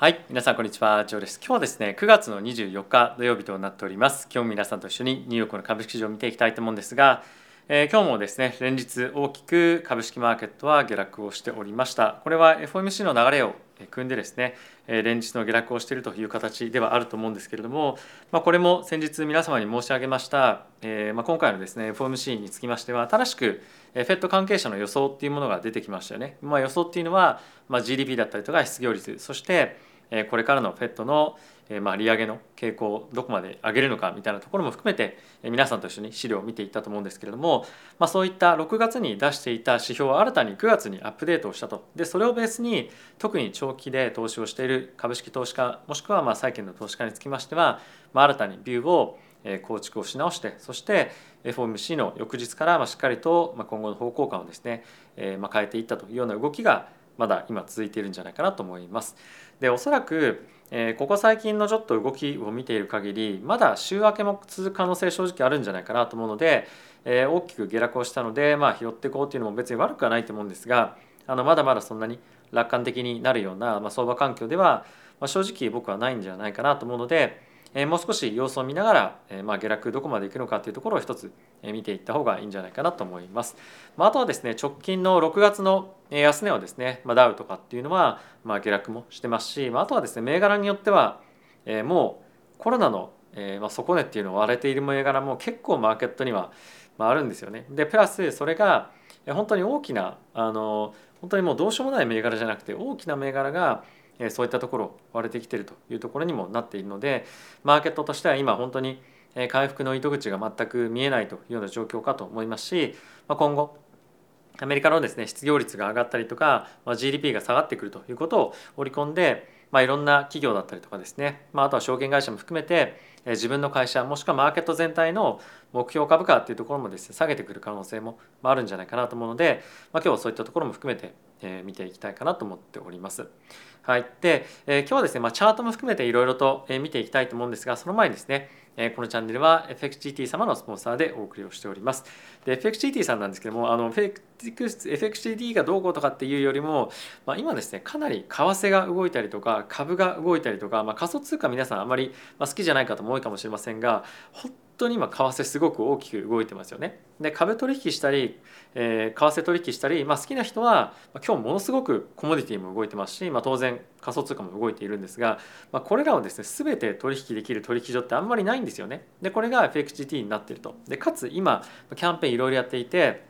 はい皆さんこんにちは。ジョーです。今日はですね9月の24日土曜日となっております。今日皆さんと一緒にニューヨークの株式市場を見ていきたいと思うんですが、えー、今日もですね連日大きく株式マーケットは下落をしておりました。これは FOMC の流れを組んでですね連日の下落をしているという形ではあると思うんですけれども、まあ、これも先日皆様に申し上げました、えー、まあ今回のですね FOMC につきましては新しく FED 関係者の予想っていうものが出てきましたよね、まあ、予想っていうのは、まあ、GDP だったりとか失業率そしてこれからの FED のまあ利上げの傾向をどこまで上げるのかみたいなところも含めて皆さんと一緒に資料を見ていったと思うんですけれども、まあ、そういった6月に出していた指標を新たに9月にアップデートをしたとでそれをベースに特に長期で投資をしている株式投資家もしくはまあ債券の投資家につきましては、まあ、新たにビューを構築をし直してそして FOMC の翌日からしっかりと今後の方向感をですね変えていったというような動きがまだ今続いているんじゃないかなと思います。でおそらくえここ最近のちょっと動きを見ている限りまだ週明けも続く可能性正直あるんじゃないかなと思うので、え大きく下落をしたので、まあ、拾っていこうっていうのも別に悪くはないと思うんですがあのまだまだそんなに楽観的になるような、まあ、相場環境では、まあ、正直僕はないんじゃないかなと思うので、えもう少し様子を見ながら、えまあ、下落どこまでいくのかというところを一つ見ていった方がいいんじゃないかなと思います。まあ、あとはですね直近の6月の安値はですね、まあ、ダウとかっていうのは、まあ、下落もしてますし、まあ、あとはですね銘柄によっては、えもうコロナの、えま、底値っていうのを割れている銘柄も結構マーケットには、まあ、あるんですよね。でプラスそれが本当に大きなあの本当にもうどうしようもない銘柄じゃなくて大きな銘柄がそういったところ割れてきてるというところにもなっているのでマーケットとしては今本当に回復の糸口が全く見えないというような状況かと思いますし今後アメリカのですね失業率が上がったりとか GDP が下がってくるということを織り込んでまあ、いろんな企業だったりとかですね、まあ、あとは証券会社も含めて自分の会社もしくはマーケット全体の目標株価っていうところもですね下げてくる可能性もあるんじゃないかなと思うので、まあ、今日はそういったところも含めてえ見ていきたいかなと思っております。はい、で、えー、今日はですね、まあ、チャートも含めていろいろと見ていきたいと思うんですがその前にですねこのチャンネルは FXGT 様のスポンサーでお送りをしております。で FXGT さんなんですけどもあの FXGT がどうこうとかっていうよりも、まあ、今ですねかなり為替が動いたりとか株が動いたりとか、まあ、仮想通貨皆さんあまり好きじゃない方も多いかもしれませんが本当に今為替すごく大きく動いてますよね。で株取引したり、えー、為替取引したり、まあ、好きな人はま今日ものすごくコモディティも動いてますし、まあ、当然仮想通貨も動いているんですが、まあ、これらをですね全て取引できる取引所ってあんまりないんですよね。でこれが FXGT になってると。でかつ今キャンペーンいろいろやっていて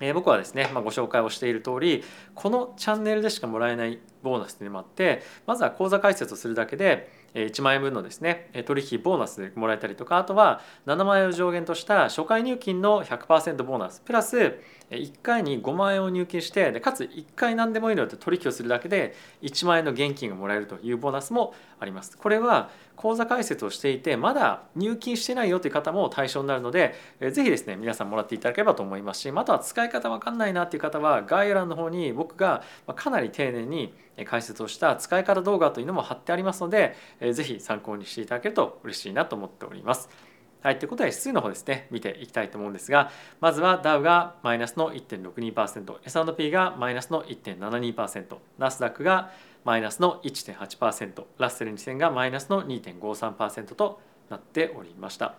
え、僕はですね、まあ、ご紹介をしている通りこのチャンネルでしかもらえないボーナスっていうのもあってまずは口座開設をするだけで1万円分のですね取引ボーナスもらえたりとかあとは7万円を上限とした初回入金の100%ボーナスプラス1回に5万円を入金してでかつ1回何でもいいので取引をするだけで1万円の現金がもらえるというボーナスもあります。これは口座開設をしていてまだ入金してないよという方も対象になるのでぜひですね皆さんもらっていただければと思いますしあとは使い方わかんないなっていう方は概要欄の方に僕がかなり丁寧に解説をした使い方動画というのも貼ってありますのでぜひ参考にしていただけると嬉しいなと思っております。はい、ということで指数の方ですね見ていきたいと思うんですがまずはダウがマイナスの 1.62%S&P がマイナスの1.72%ナスダックがマイナスの1.8%ラッセル2000がマイナスの2.53%となっておりました。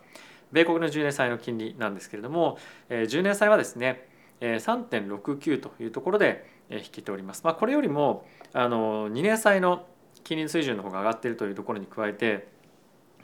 米国の10年債の金利なんですけれども10年債はですね3.69というところで引けております、まあ、これよりもあの2年債の金利水準の方が上がっているというところに加えて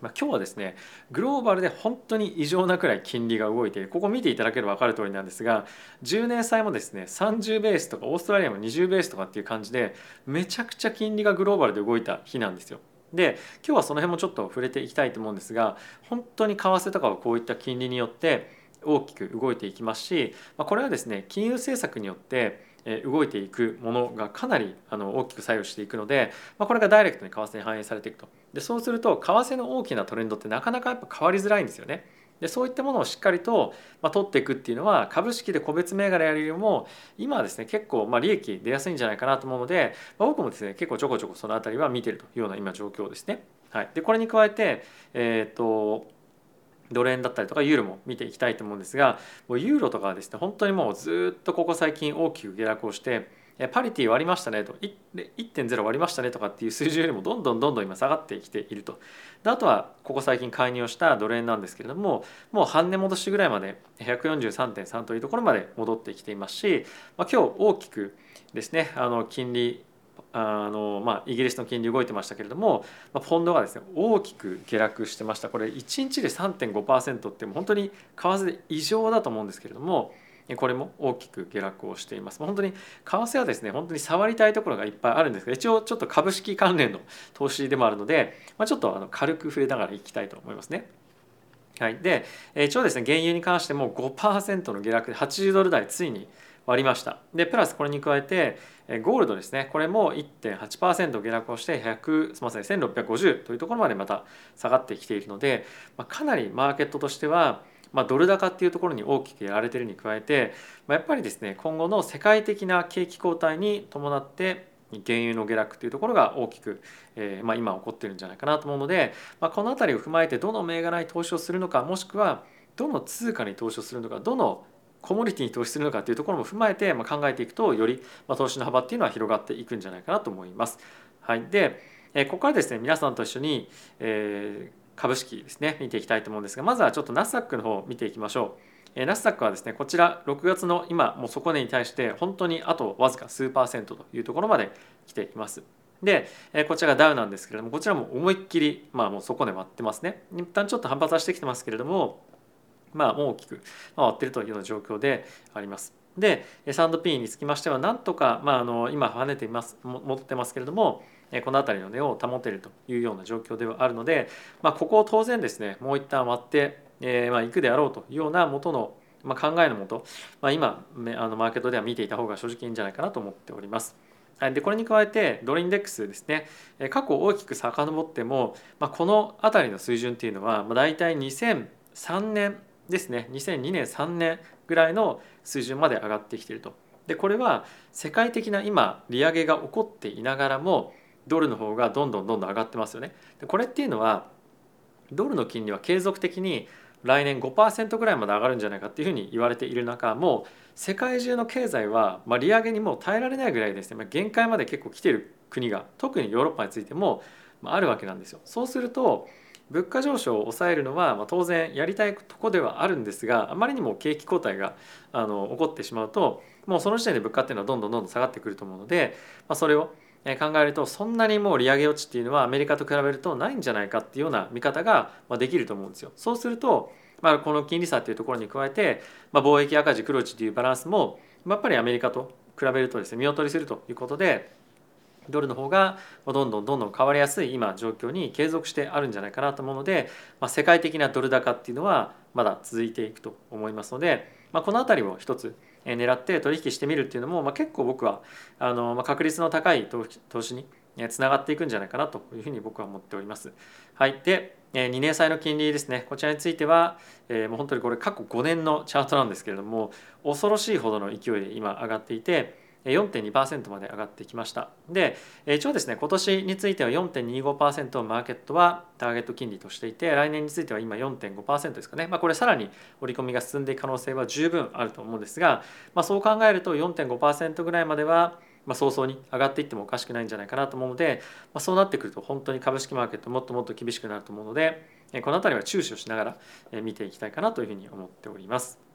まあ、今日はですねグローバルで本当に異常なくらい金利が動いているここ見ていただければ分かる通りなんですが10年債もですね30ベースとかオーストラリアも20ベースとかっていう感じでめちゃくちゃ金利がグローバルで動いた日なんですよ。で今日はその辺もちょっと触れていきたいと思うんですが本当に為替とかはこういった金利によって大きく動いていきますし、まあ、これはですね金融政策によって動いていくものがかなりあの大きく作用していくので、まあ、これがダイレクトに為替に反映されていくとでそうすると為替の大きなトレンドってなかなかやっぱ変わりづらいんですよね。でそういったものをしっかりと、まあ、取っていくっていうのは株式で個別銘柄やるよりも今はですね結構まあ利益出やすいんじゃないかなと思うので、まあ、僕もですね結構ちょこちょこその辺りは見てるというような今状況ですね。はい、でこれに加えて、えーとドル円だったりとかユーロも見ていきたいと思うんですがもうユーロとかはですね本当にもうずっとここ最近大きく下落をしてパリティ割りましたねと。1.0割りましたねとかっていう数字よりもどんどんどんどん今下がってきていると。であとはここ最近介入をしたドル円なんですけれどももう半値戻しぐらいまで143.3というところまで戻ってきていますし、まあ、今日大きくですねあの金利あのまあ、イギリスの金利動いてましたけれども、まあ、ポンドがですね大きく下落してましたこれ1日で3.5%って本当に為替で異常だと思うんですけれどもこれも大きく下落をしています。本当に為替はですね本当に触りたいところがいっぱいあるんですが一応ちょっと株式関連の投資でもあるので、まあ、ちょっとあの軽く触れながらいきたいと思いますね。はい、で一応ですね原油に関しても5%の下落で80ドル台ついに割りました。でプラスこれに加えてゴールドですねこれも1.8%下落をして100すみません1650というところまでまた下がってきているので、まあ、かなりマーケットとしてはまあ、ドル高っていうところに大きくやられてるに加えて、まあ、やっぱりですね今後の世界的な景気後退に伴って原油の下落というところが大きく、えーまあ、今起こってるんじゃないかなと思うので、まあ、この辺りを踏まえてどの銘柄に投資をするのかもしくはどの通貨に投資をするのかどのコモディティに投資するのかというところも踏まえて、ま、考えていくとより、ま、投資の幅っていうのは広がっていくんじゃないかなと思います。はい、で、え、ここからですね皆さんと一緒に、え、株式ですね見ていきたいと思うんですがまずはちょっとナスダックの方を見ていきましょう。えナスダックはですねこちら6月の今もう底値に対して本当にあとわずか数パーセントというところまで来ています。でこちらがダウなんですけれどもこちらも思いっきりまあもう底値割ってますね。一旦ちょっと反発はしてきてますけれどもまあ大きく割ってるというような状況であります。で S&P につきましてはなんとか、まあ、あの今跳ねています持ってますけれどもこの辺りの値を保てるというような状況ではあるので、まあ、ここを当然ですねもう一旦割って、えー、まあ行くであろうというような元のまあ、考えのもと、まあ、今あのマーケットでは見ていた方が正直いいんじゃないかなと思っております。でこれに加えてドルインデックスですね過去大きく遡っても、まあ、この辺りの水準っていうのは、まあ、大体2003年ですね2002年3年ぐらいの水準まで上がってきていると。でこれは世界的な今利上げが起こっていながらもドルの方がどんどんどんどん上がってますよね。でこれっていうのはドルの金利は継続的に来年5%ぐらいまで上がるんじゃないかっていうふうに言われている中もう世界中の経済は、まあ、利上げにもう耐えられないぐらいですね、まあ、限界まで結構来てる国が特にヨーロッパについても、まあ、あるわけなんですよ。そうすると物価上昇を抑えるのは、まあ、当然やりたいとこではあるんですがあまりにも景気後退があの起こってしまうともうその時点で物価っていうのはどんどんどんどん下がってくると思うので、まあ、それを考えるとそんなにもう利上げ落ちっていうのはアメリカと比べるとないんじゃないかっていうような見方ができると思うんですよ。そうすると、まあ、この金利差っていうところに加えて、まあ、貿易赤字黒字というバランスもやっぱりアメリカと比べるとですね見劣りするということでドルの方がどんどんどんどん変わりやすい今状況に継続してあるんじゃないかなと思うので、まあ、世界的なドル高っていうのはまだ続いていくと思いますので、まあ、この辺りを一つ狙って取引してみるっていうのも、まあ、結構僕はあの、まあ、確率の高い投資につながっていくんじゃないかなというふうに僕は思っております。はい、で2年債の金利ですねこちらについては、えー、もう本当にこれ過去5年のチャートなんですけれども恐ろしいほどの勢いで今上がっていて4.2%まで上がってきました。で、一応ですね、今年については4.25%をマーケットはターゲット金利としていて、来年については今4.5%ですかね。まあ、これさらに織り込みが進んでいく可能性は十分あると思うんですが、まあ、そう考えると4.5%ぐらいまではまあ、早々に上がっていってもおかしくないんじゃないかなと思うので、まあ、そうなってくると本当に株式マーケットもっともっと厳しくなると思うのでこの辺りは注視をしながら見ていきたいかなというふうに思っております。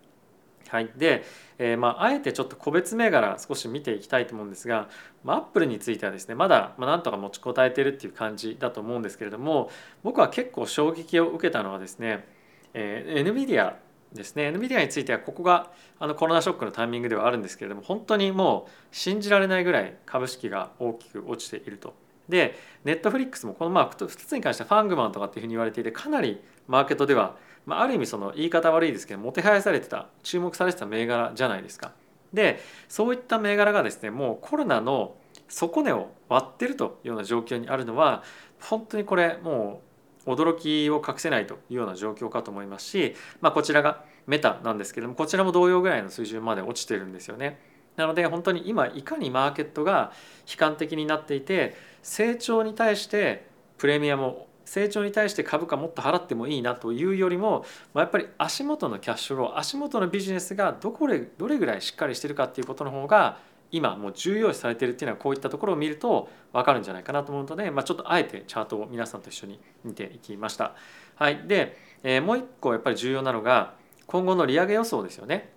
はい、で、えー、まあ、あえてちょっと個別銘柄少し見ていきたいと思うんですが、まあ、アップルについてはですねまだ、まあ、なんとか持ちこたえてるっていう感じだと思うんですけれども僕は結構衝撃を受けたのはですね、えー、NVIDIA ですね NVIDIA についてはここがあのコロナショックのタイミングではあるんですけれども本当にもう信じられないぐらい株式が大きく落ちていると。でネットフリックスもこのまあ2つに関してはファングマンとかっていうふうに言われていてかなりマーケットでは、まあ、ある意味その言い方悪いですけどもてはやされてた注目されてた銘柄じゃないですか。でそういった銘柄がですねもうコロナの底値を割ってるというような状況にあるのは本当にこれもう驚きを隠せないというような状況かと思いますし、まあ、こちらがメタなんですけどもこちらも同様ぐらいの水準まで落ちてるんですよね。なので本当に今いかにマーケットが悲観的になっていて成長に対してプレミアムを成長に対して株価もっと払ってもいいなというよりもまあやっぱり足元のキャッシュフロー足元のビジネスがどこでどれぐらいしっかりしてるかっていうことの方が今もう重要視されてるっていうのはこういったところを見ると分かるんじゃないかなと思うので、まあ、ちょっとあえてチャートを皆さんと一緒に見ていきました。はい、で、えー、もう一個やっぱり重要なのが今後の利上げ予想ですよね。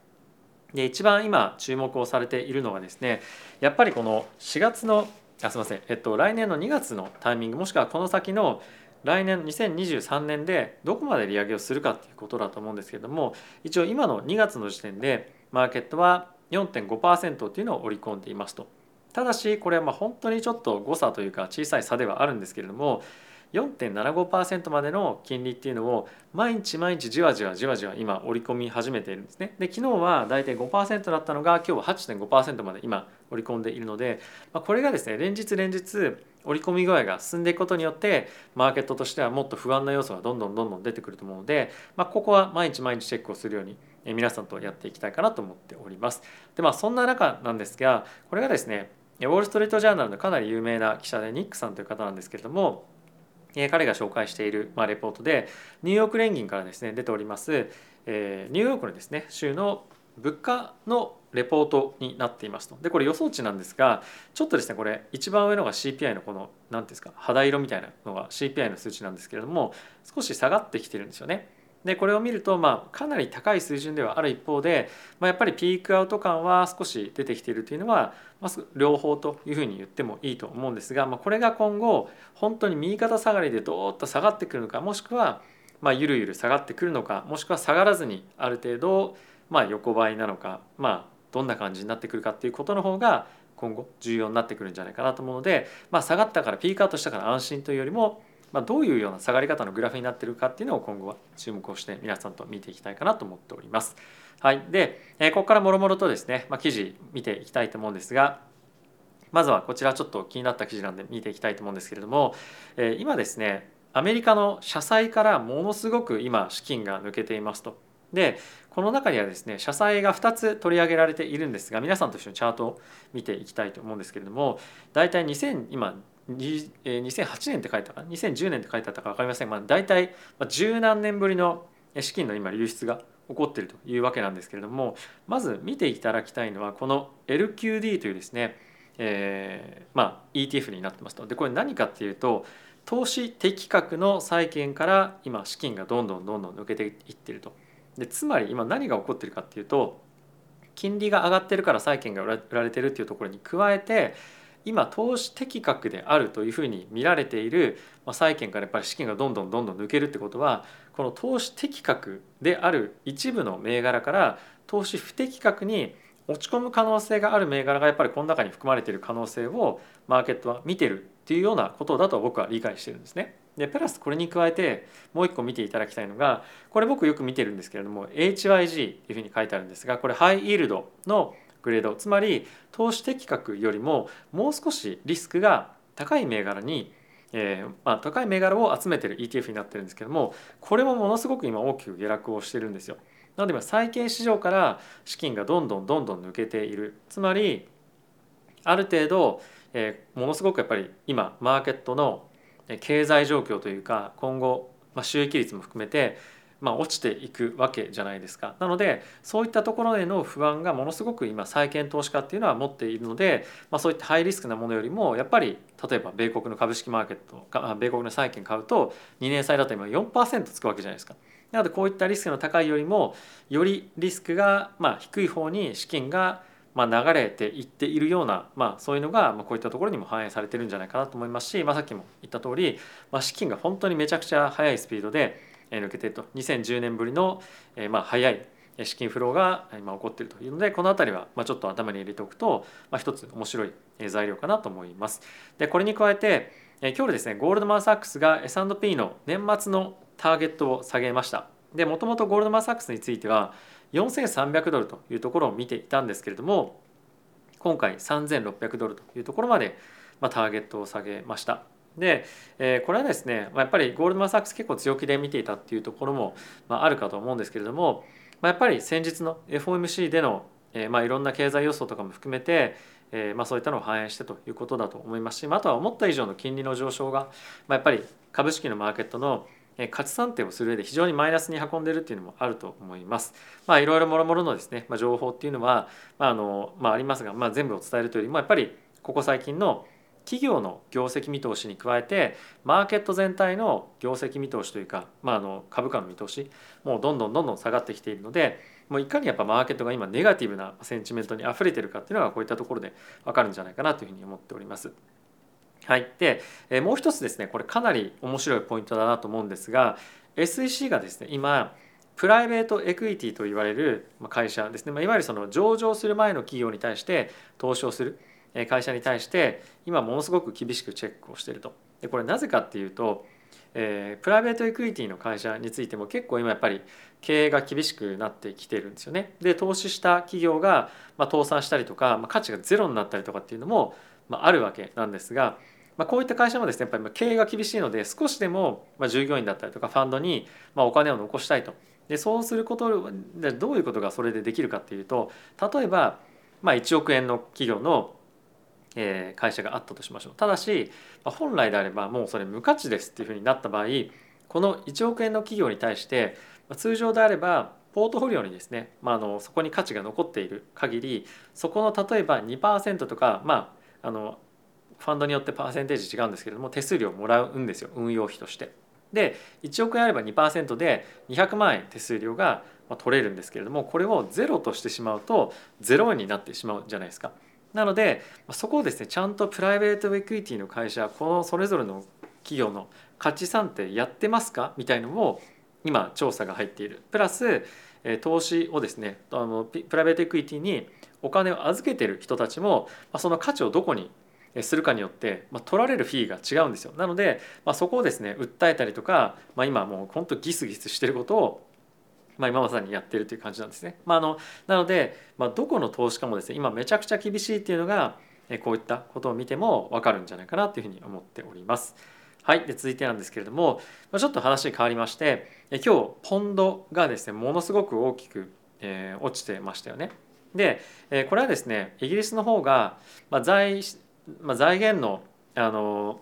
で一番今注目をされているのがですねやっぱりこの4月のあすみません、えっと、来年の2月のタイミングもしくはこの先の来年2023年でどこまで利上げをするかっていうことだと思うんですけれども一応今の2月の時点でマーケットは4.5%っていうのを織り込んでいますと。ただしこれはまあ本当にちょっと誤差というか小さい差ではあるんですけれども4.75%までの金利っていうのを毎日毎日じわじわじわじわ今織り込み始めているんですね。で昨日はだいたい5%だったのが今日は8.5%まで今織り込んでいるので、まあ、これがですね連日連日織り込み具合が進んでいくことによってマーケットとしてはもっと不安な要素がどんどんどんどん出てくると思うので、まあ、ここは毎日毎日チェックをするように皆さんとやっていきたいかなと思っております。でまあそんな中なんですがこれがですねウォール・ストリート・ジャーナルのかなり有名な記者でニックさんという方なんですけれども彼が紹介している、まあ、レポートでニューヨーク連銀からですね出ております、えー、ニューヨークのですね州の物価のレポートになっていますとでこれ予想値なんですがちょっとですねこれ一番上のが CPI のこの何ていうんですか肌色みたいなのが CPI の数値なんですけれども少し下がってきてるんですよね。でこれを見ると、まあ、かなり高い水準ではある一方で、まあ、やっぱりピークアウト感は少し出てきているというのは、まあ、両方というふうに言ってもいいと思うんですが、まあ、これが今後本当に右肩下がりでどーっと下がってくるのかもしくは、まあ、ゆるゆる下がってくるのかもしくは下がらずにある程度、まあ、横ばいなのか、まあ、どんな感じになってくるかっていうことの方が今後重要になってくるんじゃないかなと思うので、まあ、下がったからピークアウトしたから安心というよりもまあ、どういうような下がり方のグラフになってるかっていうのを今後は注目をして皆さんと見ていきたいかなと思っております。はい、で、えここからもろもろとですね、まあ、記事見ていきたいと思うんですがまずはこちらちょっと気になった記事なんで見ていきたいと思うんですけれども、え今ですねアメリカの社債からものすごく今資金が抜けていますと。でこの中にはですね社債が2つ取り上げられているんですが皆さんと一緒にチャートを見ていきたいと思うんですけれども大体2000今2008年って書いたか2010年って書いてあったか分かりません、まあ、大体十何年ぶりの資金の今流出が起こっているというわけなんですけれどもまず見ていただきたいのはこの LQD というですね、えー、まあ、ETF になってますと。でこれ何かっていうと投資適格の債券から今資金がどんどんどんどん抜けていってると。でつまり今何が起こってるかっていうと金利が上がってるから債券が売られてるっていうところに加えて今投資適格であるというふうに見られている、まあ、債券からやっぱり資金がどんどんどんどん抜けるってことはこの投資適格である一部の銘柄から投資不適格に落ち込む可能性がある銘柄がやっぱりこの中に含まれている可能性をマーケットは見てるっていうようなことだと僕は理解してるんですね。でプラスこれに加えてもう一個見ていただきたいのがこれ僕よく見てるんですけれども HYG っていうふうに書いてあるんですがこれハイイールドのグレードつまり投資適格よりももう少しリスクが高い銘柄にえーまあ、高い銘柄を集めてる ETF になってるんですけどもこれもものすごく今大きく下落をしてるんですよ。なので今債券市場から資金がどんどんどんどん抜けているつまりある程度、えー、ものすごくやっぱり今マーケットの経済状況というか今後、まあ、収益率も含めてまあ、落ちていくわけじゃないですか。なのでそういったところへの不安がものすごく今債券投資家っていうのは持っているので、まあ、そういったハイリスクなものよりもやっぱり例えば米国の株式マーケット米国の債券買うと2年債だと今4%つくわけじゃないですか。なのでこういったリスクの高いよりもよりリスクがまあ低い方に資金がまあ流れていっているような、まあ、そういうのがこういったところにも反映されてるんじゃないかなと思いますし、まあ、さっきも言った通り、まあ、資金が本当にめちゃくちゃ速いスピードで抜けてると2010年ぶりの、えまあ、早い資金フローが今起こっているというのでこの辺りはまちょっと頭に入れておくと、まあ、一つ面白い材料かなと思います。でこれに加えて今日ですねゴールドマン・サックスが S&P の年末のターゲットを下げました。でもともとゴールドマン・サックスについては4300ドルというところを見ていたんですけれども今回3600ドルというところまで、まあ、ターゲットを下げました。で、えー、これはですねやっぱりゴールドマン・サックス結構強気で見ていたっていうところも、まあ、あるかと思うんですけれども、まあ、やっぱり先日の FOMC での、えーまあ、いろんな経済予想とかも含めて、えーまあ、そういったのを反映してということだと思いますし、まあ、あとは思った以上の金利の上昇が、まあ、やっぱり株式のマーケットの価値算定をする上で非常にマイナスに運んでるっていうのもあると思います。まあいろいろもろもろのですね、まあ、情報っていうのは、まああのまあ、ありますが、まあ、全部を伝えるというよりもやっぱりここ最近の企業の業績見通しに加えてマーケット全体の業績見通しというか、まあ、あの株価の見通しもうどんどんどんどん下がってきているのでもういかにやっぱマーケットが今ネガティブなセンチメントにあふれてるかっていうのがこういったところで分かるんじゃないかなというふうに思っております。はい、でもう一つですねこれかなり面白いポイントだなと思うんですが SEC がですね今プライベートエクイティと言われる会社ですね、ま、いわゆるその上場する前の企業に対して投資をする会社に対して今ものすごく厳しくチェックをしてると。でこれなぜかっていうと、えー、プライベートエクイティの会社についても結構今やっぱり経営が厳しくなってきてるんですよね。で投資した企業が、ま、倒産したりとか、ま、価値がゼロになったりとかっていうのも、ま、あるわけなんですが、まあ、こういった会社もですねやっぱり経営が厳しいので少しでも、従業員だったりとかファンドに、お金を残したいと。でそうすることでどういうことがそれでできるかっていうと例えば、まあ、1億円の企業の会社があったとしましょうただし本来であればもうそれ無価値ですっていうふうになった場合この1億円の企業に対して通常であればポートフォリオにですね、まあ、あのそこに価値が残っている限りそこの例えば2%とかまああのファンドによってパーセンテージ違うんですけれども手数料もらうんですよ運用費として。で1億円あれば2%で200万円手数料が取れるんですけれどもこれをゼロとしてしまうと0円になってしまうじゃないですか。なのでそこをですねちゃんとプライベートエクイティの会社このそれぞれの企業の価値算定やってますか？みたいのも今調査が入っているプラス投資をですねあのプライベートエクイティにお金を預けてる人たちもその価値をどこにするかによって、まあ、取られるフィーが違うんですよなので、まあ、そこをですね訴えたりとか、まあ、今もう本当ギスギスしてることをまあ、今まさにやってるという感じなんですね。まあ、あのなので、まあ、どこの投資家もですね今めちゃくちゃ厳しいっていうのがこういったことを見ても分かるんじゃないかなというふうに思っております。はい、で続いてなんですけれども、まあ、ちょっと話変わりまして今日ポンドがですねものすごく大きく、えー、落ちてましたよね。で、え、これはですねイギリスの方が、まあ財まあ、財源のあの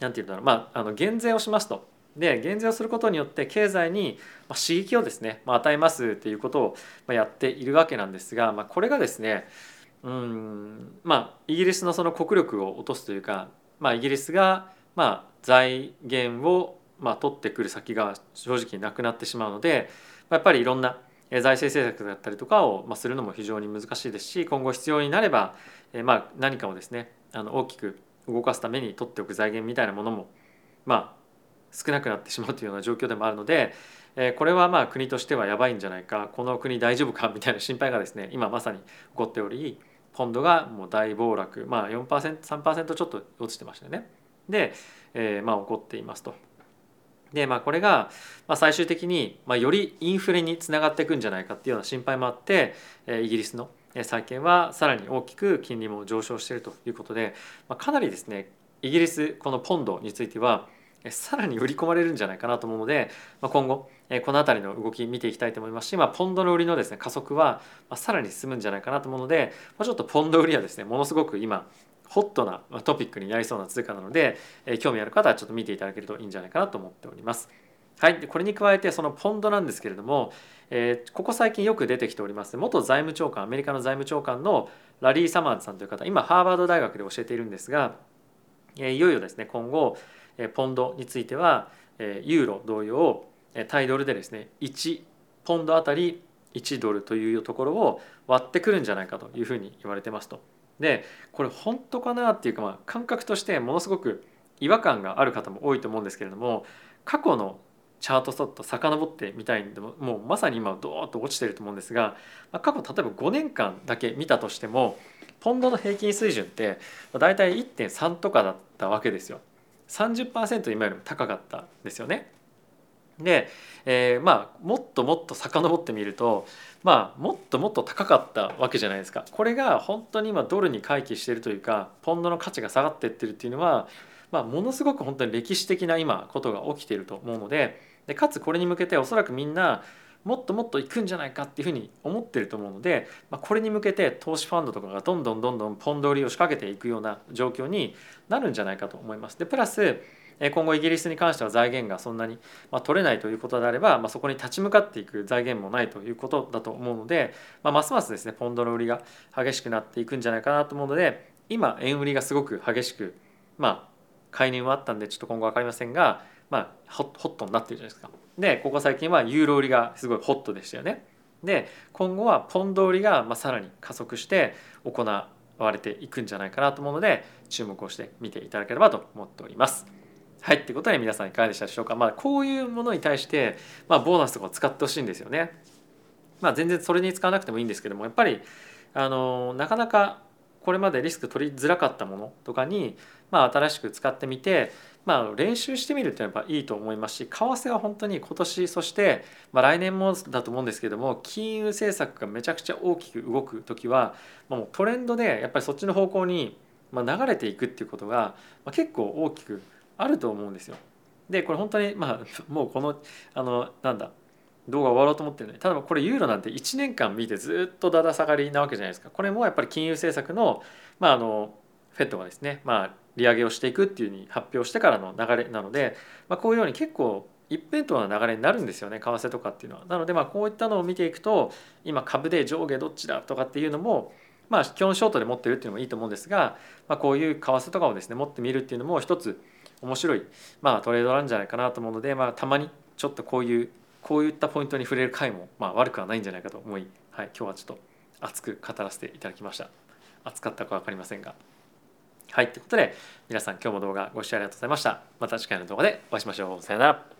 なんて言うんだろう、まあ、あの減税をしますと。で減税をすることによって経済に刺激をですねま与えますっていうことをやっているわけなんですが、まあ、これがですねうんまあイギリスのその国力を落とすというか、まあ、イギリスがまあ財源をまあ取ってくる先が正直なくなってしまうのでまやっぱりいろんな財政政策だったりとかをするのも非常に難しいですし今後必要になればま何かをですねあの大きく動かすために取っておく財源みたいなものもま少なくなってしまうというような状況でもあるので、これはまあ国としてはやばいんじゃないかこの国大丈夫かみたいな心配がですね今まさに起こっておりポンドがもう大暴落まあ 4%3% ちょっと落ちてましたよね。で、えー、まあ起こっていますと。でまあこれが最終的によりインフレにつながっていくんじゃないかっていうような心配もあってイギリスの債券はさらに大きく金利も上昇しているということで、かなりですねイギリスこのポンドについてはさらに売り込まれるんじゃないかなと思うので、今後この辺りの動き見ていきたいと思いますし、まあ、ポンドの売りのですね加速はさらに進むんじゃないかなと思うので、ま、ちょっとポンド売りはですねものすごく今ホットなトピックになりそうな通貨なので、え興味ある方はちょっと見ていただけるといいんじゃないかなと思っております。はい、これに加えてそのポンドなんですけれども、えー、ここ最近よく出てきております元財務長官アメリカの財務長官のラリー・サマーズさんという方今ハーバード大学で教えているんですが、えー、いよいよですね今後えポンドについてはえユーロ同様対ドルでですね1ポンドあたり1ドルというところを割ってくるんじゃないかというふうに言われてますと。でこれ本当かなっていうかまあ感覚としてものすごく違和感がある方も多いと思うんですけれども過去のチャートちょっと遡ってみたいんでもうまさに今ドーッと落ちてると思うんですが過去例えば5年間だけ見たとしてもポンドの平均水準って大体1.3とかだったわけですよ。30%今よりも高かったですよね。で、えー、まあもっともっと遡ってみるとまあもっともっと高かったわけじゃないですか。これが本当に今ドルに回帰しているというかポンドの価値が下がっていってるっていうのは、まあ、ものすごく本当に歴史的な今ことが起きていると思うのででかつこれに向けておそらくみんなもっともっといくんじゃないかっていうふうに思ってると思うので、まあ、これに向けて投資ファンドとかがどんどんどんどんポンド売りを仕掛けていくような状況になるんじゃないかと思います。でプラス今後イギリスに関しては財源がそんなに取れないということであれば、ま、そこに立ち向かっていく財源もないということだと思うので、ま、ますますですねポンドの売りが激しくなっていくんじゃないかなと思うので今円売りがすごく激しくまあ介入はあったんでちょっと今後分かりませんが、まあ、ホットになってるじゃないですか。でここ最近はユーロ売りがすごいホットでしたよね。で今後はポンド売りがまあさらに加速して行われていくんじゃないかなと思うので注目をして見ていただければと思っております。はいってことで皆さんいかがでしたでしょうか？まあ、こういうものに対して、まあ、ボーナスとかを使ってほしいんですよね。まあ、全然それに使わなくてもいいんですけどもやっぱりあのなかなかこれまでリスク取りづらかったものとかに、まあ、新しく使ってみて、まあ、練習してみるっていうのはやっぱいいと思いますし為替は本当に今年そして、まあ、来年もだと思うんですけども金融政策がめちゃくちゃ大きく動く時は、まあ、もうトレンドでやっぱりそっちの方向に流れていくっていうことが、結構大きくあると思うんですよ。でこれ本当にまあ もうこのあのなんだ動画終わろうと思ってるのにただこれユーロなんて1年間見てずっとだだ下がりなわけじゃないですかこれもやっぱり金融政策の,、まあ、あのフェットがですね、まあ、利上げをしていくっていうふうに発表してからの流れなので、まあ、こういうように結構一辺倒な流れになるんですよね為替とかっていうのは。なのでまあこういったのを見ていくと今株で上下どっちだとかっていうのもまあ基本ショートで持ってるっていうのもいいと思うんですが、まあ、こういう為替とかをですね持ってみるっていうのも一つ面白い、まあ、トレードなんじゃないかなと思うので、まあ、たまにちょっとこういうこういったポイントに触れる回も、まあ、悪くはないんじゃないかと思い、はい、今日はちょっと熱く語らせていただきました。熱かったか分かりませんが。はいということで皆さん今日も動画ご視聴ありがとうございました。また次回の動画でお会いしましょう。さよなら。